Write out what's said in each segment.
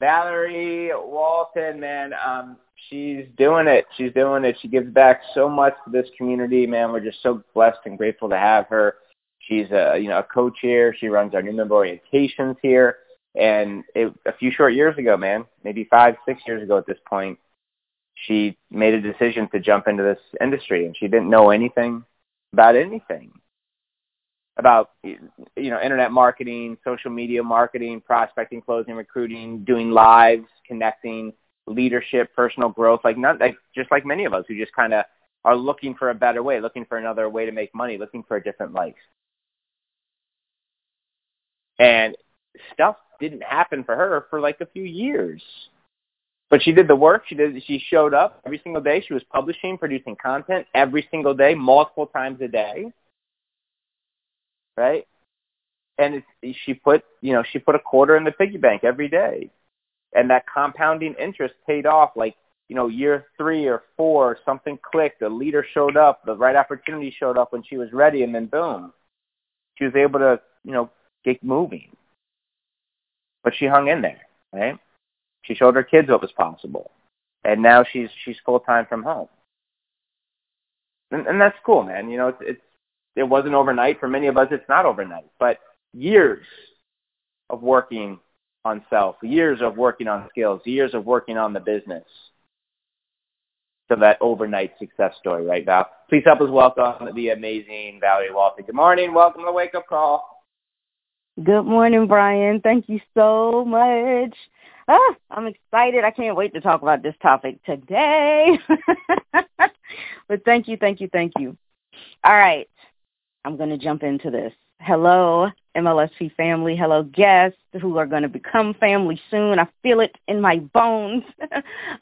Valerie Walton, man, um, she's doing it. She's doing it. She gives back so much to this community, man. We're just so blessed and grateful to have her. She's a you know a coach here. She runs our new member orientations here. And it, a few short years ago, man, maybe five, six years ago at this point, she made a decision to jump into this industry, and she didn't know anything about anything about you know internet marketing, social media marketing, prospecting, closing, recruiting, doing lives, connecting, leadership, personal growth. Like not like just like many of us who just kind of are looking for a better way, looking for another way to make money, looking for a different life. And stuff didn't happen for her for like a few years. But she did the work. She did. She showed up every single day. She was publishing, producing content every single day, multiple times a day right? And it's, she put, you know, she put a quarter in the piggy bank every day, and that compounding interest paid off. Like, you know, year three or four, something clicked. A leader showed up. The right opportunity showed up when she was ready, and then boom, she was able to, you know, get moving. But she hung in there, right? She showed her kids what was possible, and now she's she's full time from home, and, and that's cool, man. You know, it's, it's it wasn't overnight. For many of us, it's not overnight, but years of working on self, years of working on skills, years of working on the business. So that overnight success story, right, Val? Please help us welcome the amazing Valerie Walton. Good morning. Welcome to the Wake Up Call. Good morning, Brian. Thank you so much. Ah, I'm excited. I can't wait to talk about this topic today. but thank you, thank you, thank you. All right. I'm going to jump into this. Hello, MLSP family. Hello, guests who are going to become family soon. I feel it in my bones.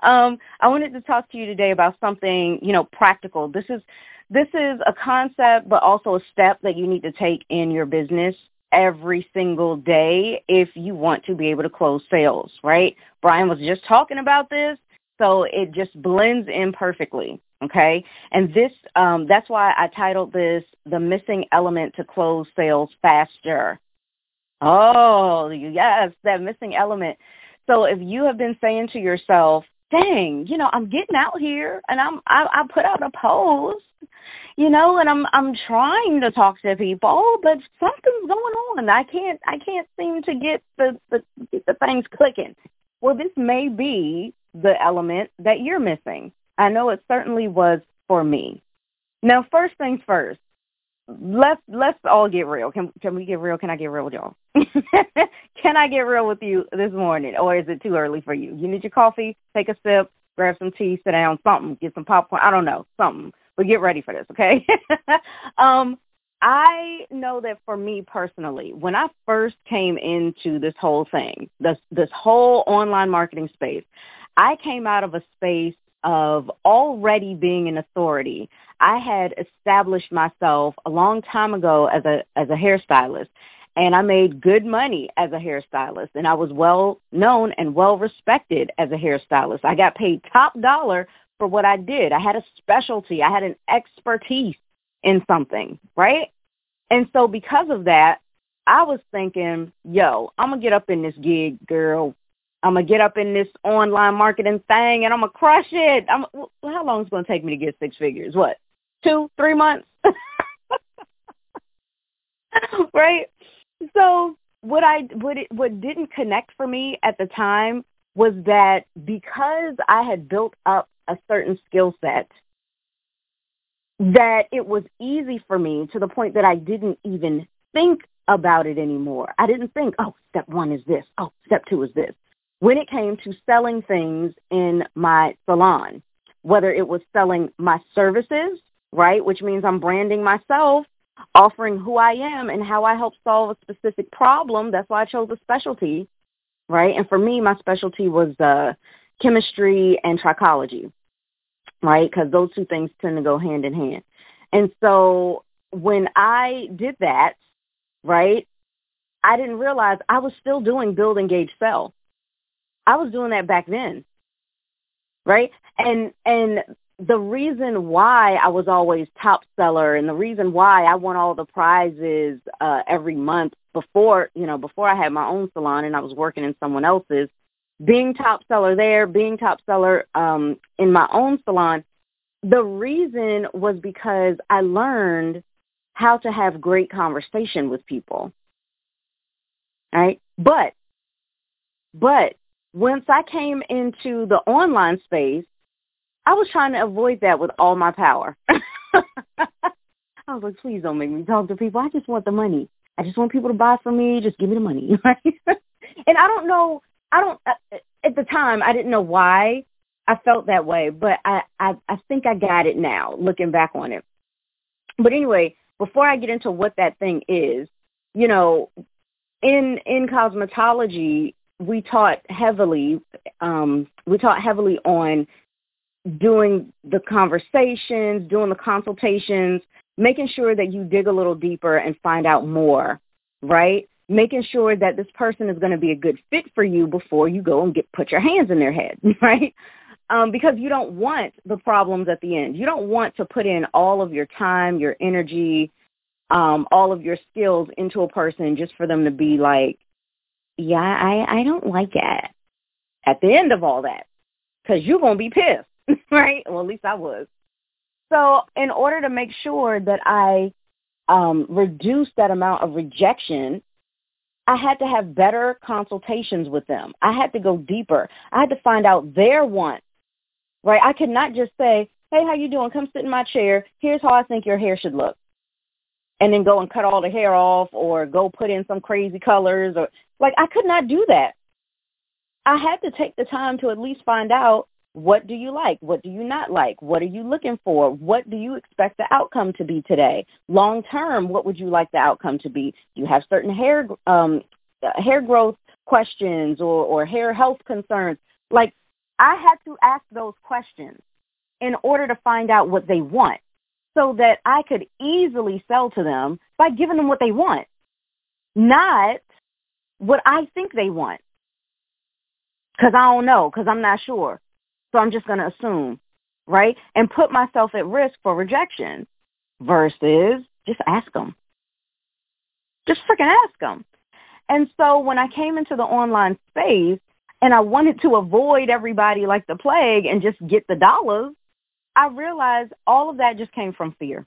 um, I wanted to talk to you today about something, you know, practical. This is this is a concept, but also a step that you need to take in your business every single day if you want to be able to close sales, right? Brian was just talking about this, so it just blends in perfectly. Okay. And this, um, that's why I titled this The Missing Element to Close Sales Faster. Oh, yes, that missing element. So if you have been saying to yourself, dang, you know, I'm getting out here and I'm, I, I put out a post, you know, and I'm, I'm trying to talk to people, but something's going on. I can't, I can't seem to get the, the, the things clicking. Well, this may be the element that you're missing. I know it certainly was for me. Now, first things first. Let's let's all get real. Can can we get real? Can I get real with y'all? can I get real with you this morning, or is it too early for you? You need your coffee. Take a sip. Grab some tea. Sit down. Something. Get some popcorn. I don't know. Something. But get ready for this, okay? um, I know that for me personally, when I first came into this whole thing, this this whole online marketing space, I came out of a space of already being an authority. I had established myself a long time ago as a as a hairstylist and I made good money as a hairstylist and I was well known and well respected as a hairstylist. I got paid top dollar for what I did. I had a specialty. I had an expertise in something, right? And so because of that, I was thinking, yo, I'm going to get up in this gig, girl, I'm gonna get up in this online marketing thing and I'm gonna crush it. I'm how long is it gonna take me to get six figures? What? Two, three months? right? So what I what it what didn't connect for me at the time was that because I had built up a certain skill set that it was easy for me to the point that I didn't even think about it anymore. I didn't think, oh, step one is this. Oh, step two is this when it came to selling things in my salon, whether it was selling my services, right, which means I'm branding myself, offering who I am and how I help solve a specific problem. That's why I chose a specialty, right? And for me, my specialty was uh, chemistry and trichology, right? Because those two things tend to go hand in hand. And so when I did that, right, I didn't realize I was still doing build engage sell. I was doing that back then. Right? And and the reason why I was always top seller and the reason why I won all the prizes uh every month before, you know, before I had my own salon and I was working in someone else's, being top seller there, being top seller um in my own salon, the reason was because I learned how to have great conversation with people. Right? But but once I came into the online space, I was trying to avoid that with all my power. I was like, please don't make me talk to people. I just want the money. I just want people to buy from me. Just give me the money. and I don't know. I don't. Uh, at the time, I didn't know why I felt that way, but I, I I think I got it now, looking back on it. But anyway, before I get into what that thing is, you know, in in cosmetology, we taught heavily um, we taught heavily on doing the conversations, doing the consultations, making sure that you dig a little deeper and find out more, right? Making sure that this person is going to be a good fit for you before you go and get put your hands in their head, right? Um, because you don't want the problems at the end. You don't want to put in all of your time, your energy, um, all of your skills into a person just for them to be like, yeah, I, I don't like it at the end of all that because you're going to be pissed, right? Well, at least I was. So in order to make sure that I um, reduce that amount of rejection, I had to have better consultations with them. I had to go deeper. I had to find out their wants, right? I could not just say, hey, how you doing? Come sit in my chair. Here's how I think your hair should look. And then go and cut all the hair off or go put in some crazy colors or like I could not do that. I had to take the time to at least find out what do you like? What do you not like? What are you looking for? What do you expect the outcome to be today? Long term, what would you like the outcome to be? Do you have certain hair um, hair growth questions or, or hair health concerns? Like I had to ask those questions in order to find out what they want so that I could easily sell to them by giving them what they want, not what I think they want. Because I don't know, because I'm not sure. So I'm just going to assume, right? And put myself at risk for rejection versus just ask them. Just freaking ask them. And so when I came into the online space and I wanted to avoid everybody like the plague and just get the dollars, I realized all of that just came from fear.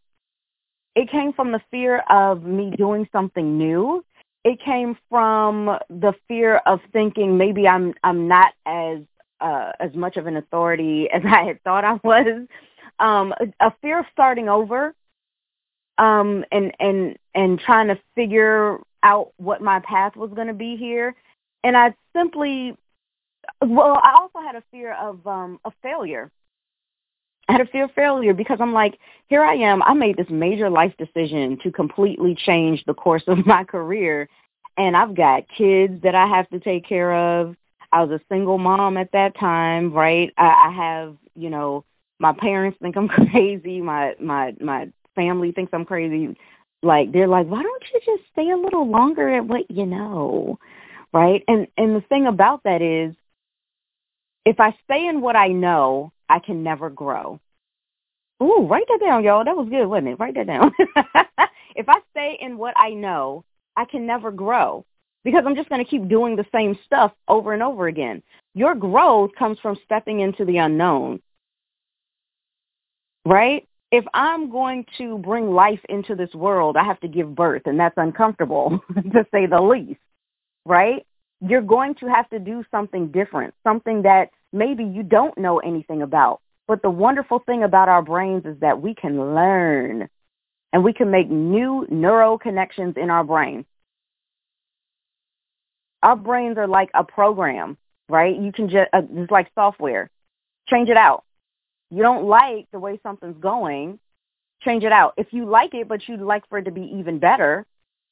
It came from the fear of me doing something new it came from the fear of thinking maybe I'm I'm not as uh, as much of an authority as I had thought I was. Um, a, a fear of starting over, um, and and and trying to figure out what my path was going to be here. And I simply, well, I also had a fear of um, of failure. Had a fear of failure because I'm like, here I am. I made this major life decision to completely change the course of my career. And I've got kids that I have to take care of. I was a single mom at that time, right? I, I have, you know, my parents think I'm crazy. My my my family thinks I'm crazy. Like they're like, why don't you just stay a little longer at what you know, right? And and the thing about that is, if I stay in what I know, I can never grow. Ooh, write that down, y'all. That was good, wasn't it? Write that down. if I stay in what I know, I can never grow because I'm just going to keep doing the same stuff over and over again. Your growth comes from stepping into the unknown. Right? If I'm going to bring life into this world, I have to give birth, and that's uncomfortable, to say the least. Right? You're going to have to do something different, something that maybe you don't know anything about. But the wonderful thing about our brains is that we can learn and we can make new neural connections in our brain. Our brains are like a program, right? You can just, uh, it's like software. Change it out. You don't like the way something's going, change it out. If you like it, but you'd like for it to be even better,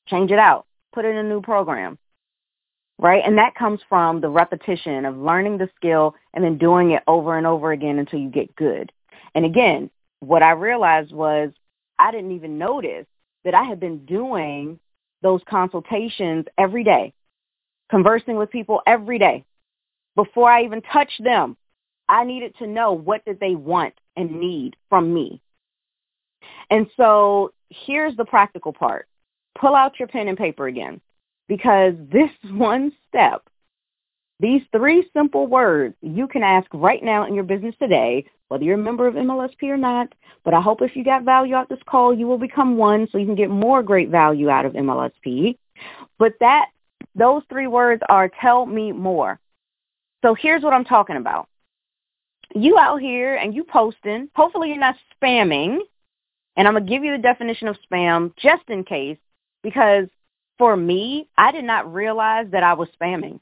change it out. Put in a new program. Right? And that comes from the repetition of learning the skill and then doing it over and over again until you get good. And again, what I realized was I didn't even notice that I had been doing those consultations every day, conversing with people every day. Before I even touched them, I needed to know what did they want and need from me. And so here's the practical part. Pull out your pen and paper again because this one step, these three simple words you can ask right now in your business today, whether you're a member of MLSP or not. But I hope if you got value out this call, you will become one so you can get more great value out of MLSP. But that, those three words are tell me more. So here's what I'm talking about. You out here and you posting, hopefully you're not spamming, and I'm going to give you the definition of spam just in case because for me, I did not realize that I was spamming.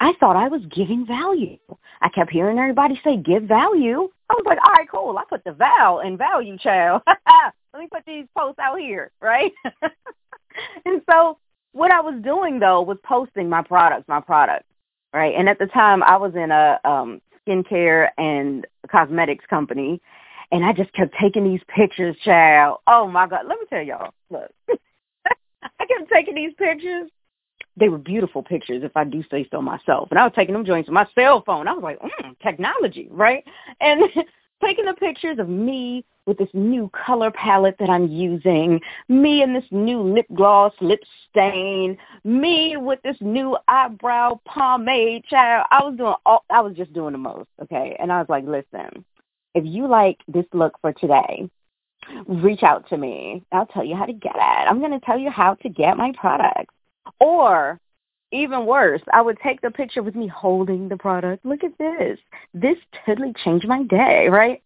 I thought I was giving value. I kept hearing everybody say give value. I was like, all right, cool. I put the val in value, child. Let me put these posts out here, right? and so what I was doing though was posting my products, my products, right? And at the time I was in a um skincare and cosmetics company and I just kept taking these pictures, child. Oh my God. Let me tell y'all. Look. I kept taking these pictures. They were beautiful pictures, if I do say so myself. And I was taking them joints with my cell phone. I was like, mm, technology, right? And taking the pictures of me with this new color palette that I'm using, me and this new lip gloss, lip stain, me with this new eyebrow pomade, child. I was doing all, I was just doing the most, okay? And I was like, listen, if you like this look for today, reach out to me. I'll tell you how to get it. I'm going to tell you how to get my products. Or even worse, I would take the picture with me holding the product. Look at this. This totally changed my day, right?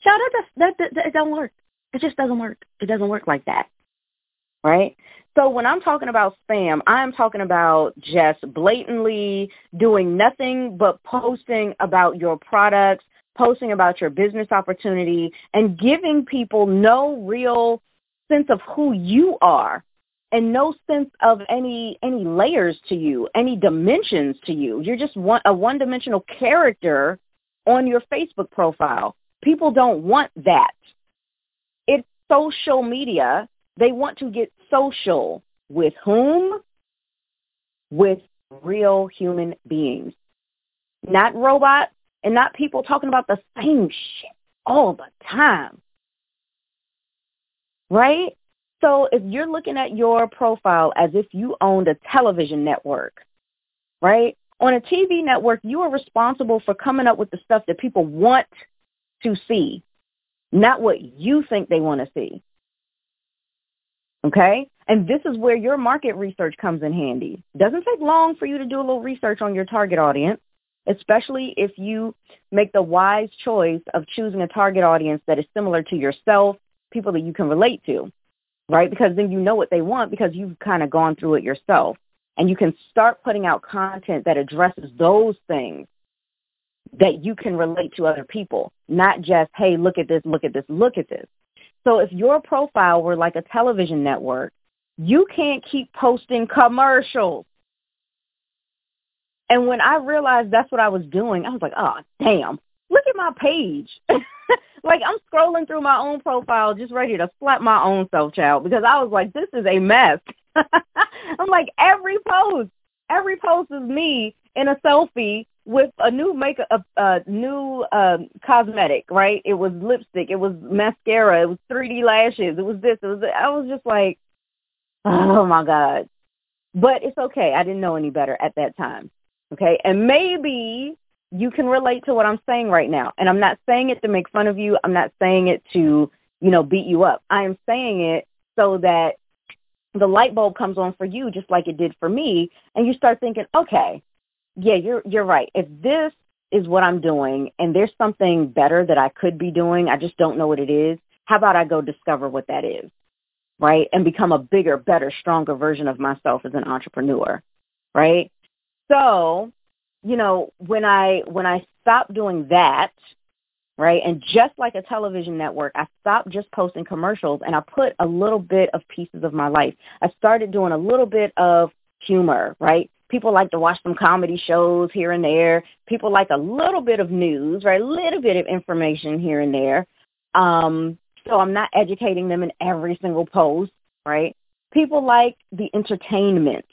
Shout out that, that, that, it doesn't work. It just doesn't work. It doesn't work like that. Right? So when I'm talking about spam, I'm talking about just blatantly doing nothing but posting about your products, posting about your business opportunity and giving people no real sense of who you are and no sense of any any layers to you, any dimensions to you. You're just one, a one-dimensional character on your Facebook profile. People don't want that. It's social media. They want to get social with whom? With real human beings. Not robots, and not people talking about the same shit all the time. Right? So if you're looking at your profile as if you owned a television network, right? On a TV network, you are responsible for coming up with the stuff that people want to see, not what you think they want to see. Okay? And this is where your market research comes in handy. Doesn't take long for you to do a little research on your target audience especially if you make the wise choice of choosing a target audience that is similar to yourself, people that you can relate to, right? Because then you know what they want because you've kind of gone through it yourself. And you can start putting out content that addresses those things that you can relate to other people, not just, hey, look at this, look at this, look at this. So if your profile were like a television network, you can't keep posting commercials and when I realized that's what I was doing, I was like, oh, damn, look at my page. like I'm scrolling through my own profile just ready to slap my own self child because I was like, this is a mess. I'm like, every post, every post is me in a selfie with a new makeup, a, a new um, cosmetic, right? It was lipstick, it was mascara, it was 3D lashes, it was this, it was. That. I was just like, oh my god. But it's okay. I didn't know any better at that time. Okay. And maybe you can relate to what I'm saying right now. And I'm not saying it to make fun of you. I'm not saying it to, you know, beat you up. I am saying it so that the light bulb comes on for you just like it did for me. And you start thinking, okay, yeah, you're, you're right. If this is what I'm doing and there's something better that I could be doing, I just don't know what it is. How about I go discover what that is? Right. And become a bigger, better, stronger version of myself as an entrepreneur. Right. So, you know, when I when I stopped doing that, right, and just like a television network, I stopped just posting commercials and I put a little bit of pieces of my life. I started doing a little bit of humor, right? People like to watch some comedy shows here and there. People like a little bit of news, right? A little bit of information here and there. Um, so I'm not educating them in every single post, right? People like the entertainment.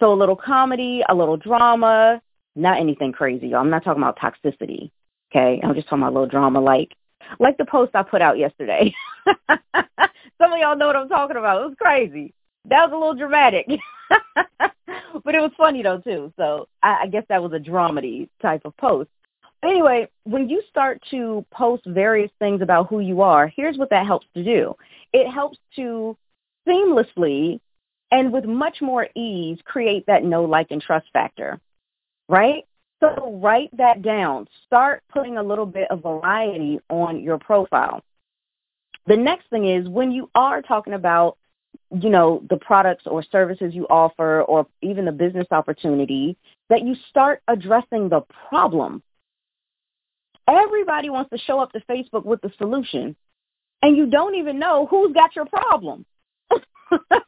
So a little comedy, a little drama, not anything crazy. I'm not talking about toxicity. Okay. I'm just talking about a little drama like like the post I put out yesterday. Some of y'all know what I'm talking about. It was crazy. That was a little dramatic. but it was funny though too. So I, I guess that was a dramedy type of post. Anyway, when you start to post various things about who you are, here's what that helps to do. It helps to seamlessly and with much more ease create that know, like, and trust factor, right? So write that down. Start putting a little bit of variety on your profile. The next thing is when you are talking about, you know, the products or services you offer or even the business opportunity, that you start addressing the problem. Everybody wants to show up to Facebook with the solution, and you don't even know who's got your problem.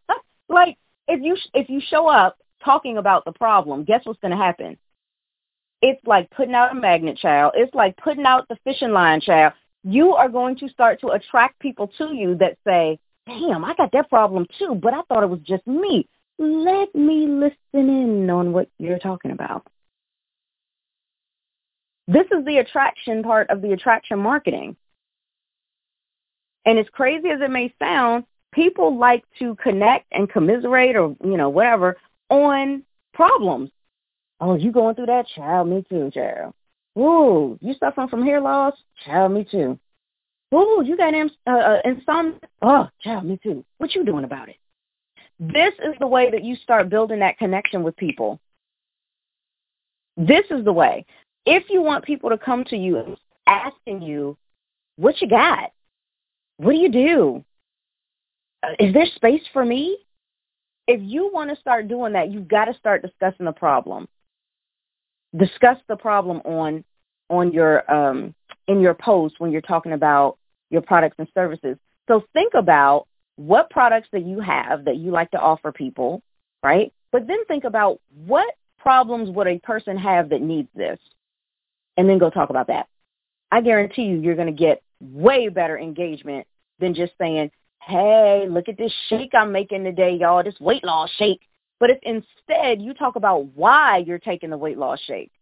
like if you if you show up talking about the problem, guess what's going to happen? It's like putting out a magnet, child. It's like putting out the fishing line, child. You are going to start to attract people to you that say, "Damn, I got that problem too, but I thought it was just me." Let me listen in on what you're talking about. This is the attraction part of the attraction marketing. And as crazy as it may sound, people like to connect and commiserate or, you know, whatever on problems. Oh, you going through that? Child, me too, child. Ooh, you suffering from hair loss? Child, me too. Ooh, you got uh, uh, insomnia? Oh, child, me too. What you doing about it? This is the way that you start building that connection with people. This is the way. If you want people to come to you asking you, what you got? What do you do? Uh, is there space for me? If you want to start doing that, you've got to start discussing the problem. Discuss the problem on on your um, in your post when you're talking about your products and services. So think about what products that you have that you like to offer people, right? But then think about what problems would a person have that needs this, and then go talk about that. I guarantee you, you're going to get way better engagement than just saying, hey, look at this shake I'm making today, y'all, this weight loss shake. But if instead you talk about why you're taking the weight loss shake,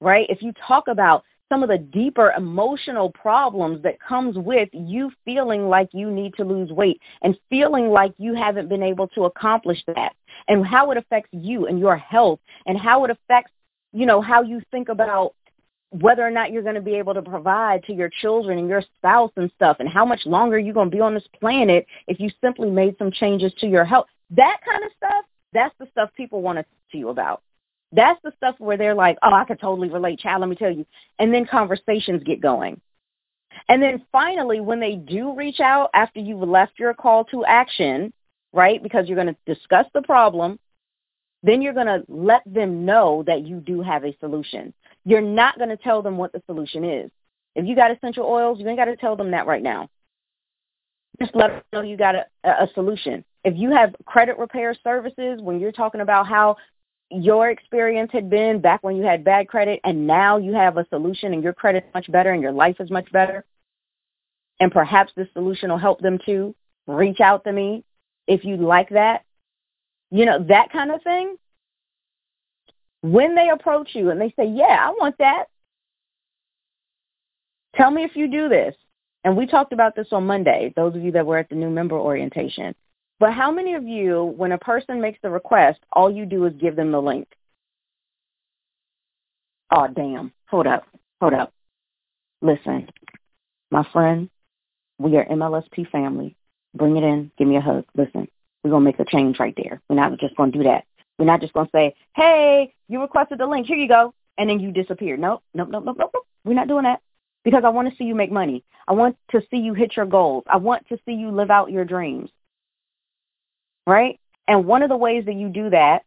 right? If you talk about some of the deeper emotional problems that comes with you feeling like you need to lose weight and feeling like you haven't been able to accomplish that and how it affects you and your health and how it affects, you know, how you think about whether or not you're going to be able to provide to your children and your spouse and stuff and how much longer you're going to be on this planet if you simply made some changes to your health. That kind of stuff, that's the stuff people want to talk to you about. That's the stuff where they're like, oh, I could totally relate, child, let me tell you. And then conversations get going. And then finally, when they do reach out after you've left your call to action, right, because you're going to discuss the problem, then you're going to let them know that you do have a solution. You're not going to tell them what the solution is. If you got essential oils, you ain't got to tell them that right now. Just let them know you got a, a solution. If you have credit repair services, when you're talking about how your experience had been back when you had bad credit and now you have a solution and your credit's much better and your life is much better, and perhaps this solution will help them too, reach out to me if you'd like that. You know, that kind of thing. When they approach you and they say, yeah, I want that, tell me if you do this. And we talked about this on Monday, those of you that were at the new member orientation. But how many of you, when a person makes the request, all you do is give them the link? Oh, damn. Hold up. Hold up. Listen, my friend, we are MLSP family. Bring it in. Give me a hug. Listen, we're going to make a change right there. We're not just going to do that. We're not just going to say, hey, you requested the link. Here you go. And then you disappear. Nope, nope, nope, nope, nope. nope. We're not doing that because I want to see you make money. I want to see you hit your goals. I want to see you live out your dreams. Right? And one of the ways that you do that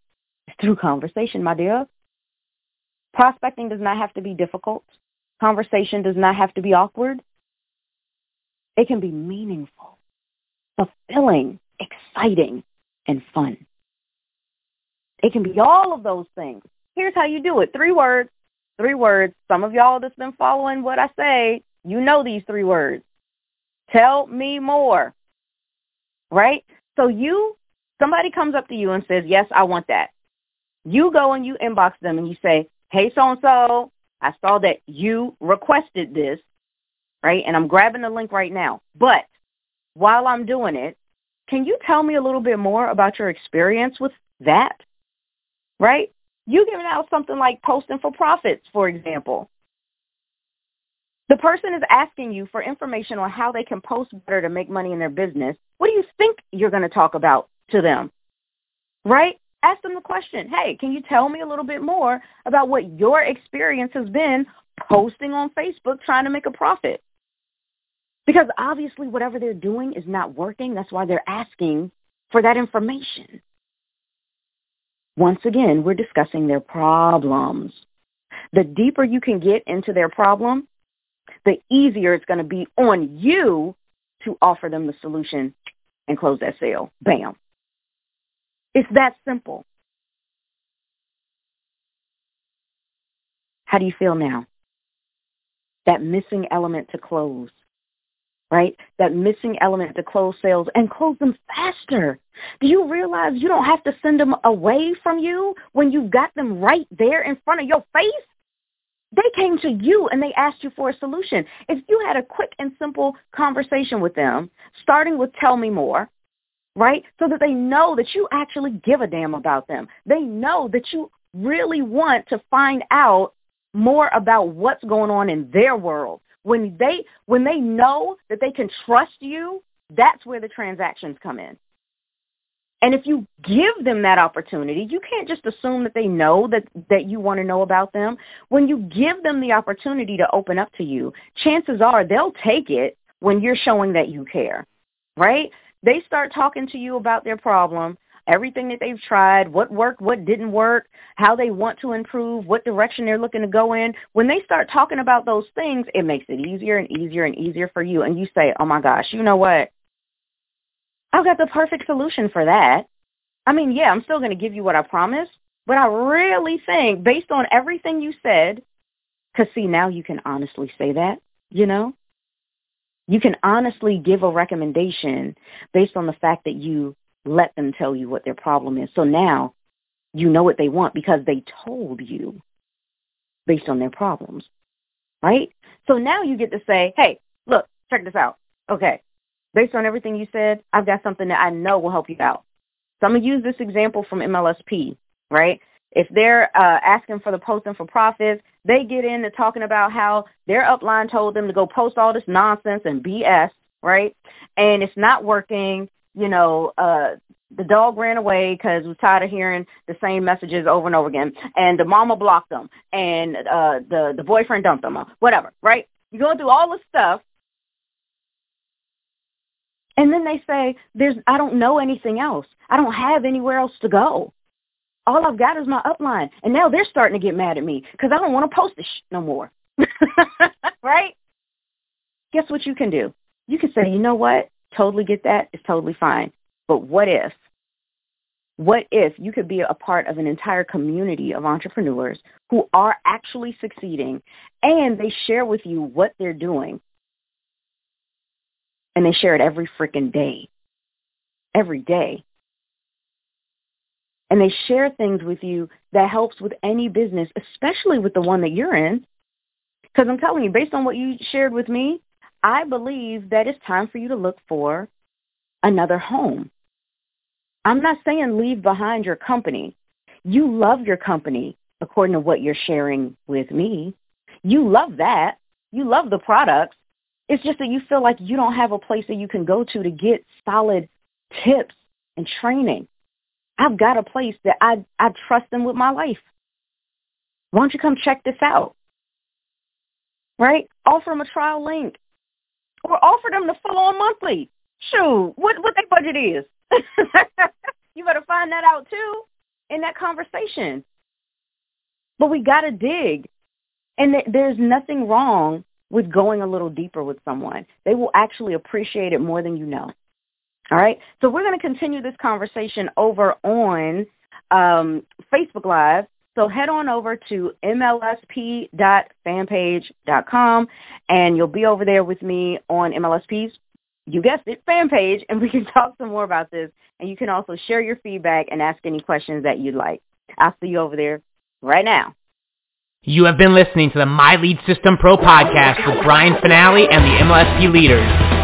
is through conversation, my dear. Prospecting does not have to be difficult. Conversation does not have to be awkward. It can be meaningful, fulfilling, exciting, and fun. It can be all of those things. Here's how you do it. Three words. Three words. Some of y'all that's been following what I say, you know these three words. Tell me more. Right? So you, somebody comes up to you and says, yes, I want that. You go and you inbox them and you say, hey, so-and-so, I saw that you requested this, right? And I'm grabbing the link right now. But while I'm doing it, can you tell me a little bit more about your experience with that? Right? You giving out something like posting for profits, for example. The person is asking you for information on how they can post better to make money in their business. What do you think you're going to talk about to them? Right? Ask them the question, hey, can you tell me a little bit more about what your experience has been posting on Facebook trying to make a profit? Because obviously whatever they're doing is not working. That's why they're asking for that information. Once again, we're discussing their problems. The deeper you can get into their problem, the easier it's going to be on you to offer them the solution and close that sale. Bam. It's that simple. How do you feel now? That missing element to close right? That missing element to close sales and close them faster. Do you realize you don't have to send them away from you when you've got them right there in front of your face? They came to you and they asked you for a solution. If you had a quick and simple conversation with them, starting with tell me more, right? So that they know that you actually give a damn about them. They know that you really want to find out more about what's going on in their world when they when they know that they can trust you, that's where the transactions come in. And if you give them that opportunity, you can't just assume that they know that, that you want to know about them. When you give them the opportunity to open up to you, chances are they'll take it when you're showing that you care, right? They start talking to you about their problem everything that they've tried, what worked, what didn't work, how they want to improve, what direction they're looking to go in. When they start talking about those things, it makes it easier and easier and easier for you. And you say, oh my gosh, you know what? I've got the perfect solution for that. I mean, yeah, I'm still going to give you what I promised, but I really think based on everything you said, because see, now you can honestly say that, you know? You can honestly give a recommendation based on the fact that you let them tell you what their problem is. So now you know what they want because they told you based on their problems, right? So now you get to say, hey, look, check this out. Okay, based on everything you said, I've got something that I know will help you out. So I'm going to use this example from MLSP, right? If they're uh, asking for the posting for profits, they get into talking about how their upline told them to go post all this nonsense and BS, right? And it's not working you know, uh, the dog ran away because was tired of hearing the same messages over and over again, and the mama blocked them, and uh, the the boyfriend dumped them, whatever, right? You're going through all this stuff, and then they say, "There's I don't know anything else. I don't have anywhere else to go. All I've got is my upline." And now they're starting to get mad at me because I don't want to post this shit no more, right? Guess what you can do? You can say, "You know what? Totally get that. It's totally fine. But what if? What if you could be a part of an entire community of entrepreneurs who are actually succeeding and they share with you what they're doing and they share it every freaking day. Every day. And they share things with you that helps with any business, especially with the one that you're in. Because I'm telling you, based on what you shared with me, I believe that it's time for you to look for another home. I'm not saying leave behind your company. You love your company according to what you're sharing with me. You love that. You love the products. It's just that you feel like you don't have a place that you can go to to get solid tips and training. I've got a place that I, I trust them with my life. Why don't you come check this out? Right? Offer them a trial link or offer them the full on monthly. Shoot, what what their budget is. you better find that out too in that conversation. But we got to dig. And th- there's nothing wrong with going a little deeper with someone. They will actually appreciate it more than you know. All right? So we're going to continue this conversation over on um, Facebook Live. So head on over to mlsp.fanpage.com and you'll be over there with me on MLSP's, you guessed it, fan page, and we can talk some more about this. And you can also share your feedback and ask any questions that you'd like. I'll see you over there right now. You have been listening to the My Lead System Pro oh podcast with Brian Fanale and the MLSP leaders.